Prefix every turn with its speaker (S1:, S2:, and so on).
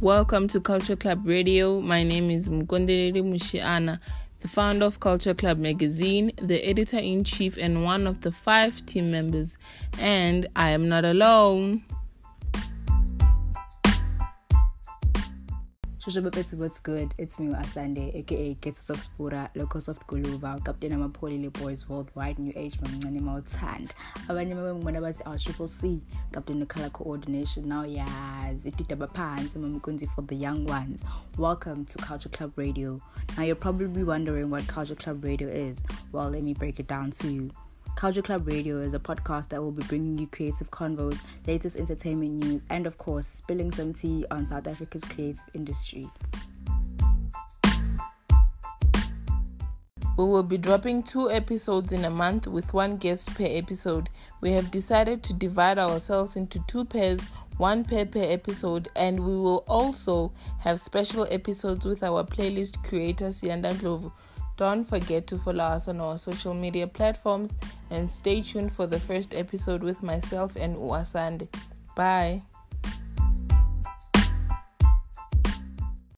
S1: Welcome to Culture Club Radio. My name is Mkondeleli Mushiana, the founder of Culture Club magazine, the editor in chief, and one of the five team members. And I am not alone.
S2: Shosho what's good? It's me, Asande, aka Getsus of Spura, Locos of Guluba, Captain Amapoli Boys Worldwide, New Age, Mamngani Mauthand. Abanye babengibona bathi our triple C, Captain Color Coordination. Now, yes, ititaba phansi Mamkunzi for the young ones. Welcome to Culture Club Radio. Now, you're probably wondering what Culture Club Radio is. Well, let me break it down to you. Culture Club Radio is a podcast that will be bringing you creative convos, latest entertainment news, and of course, spilling some tea on South Africa's creative industry.
S1: We will be dropping two episodes in a month with one guest per episode. We have decided to divide ourselves into two pairs, one pair per episode, and we will also have special episodes with our playlist creator Sianda Ndlovu. Don't forget to follow us on our social media platforms and stay tuned for the first episode with myself and Uasande. Bye.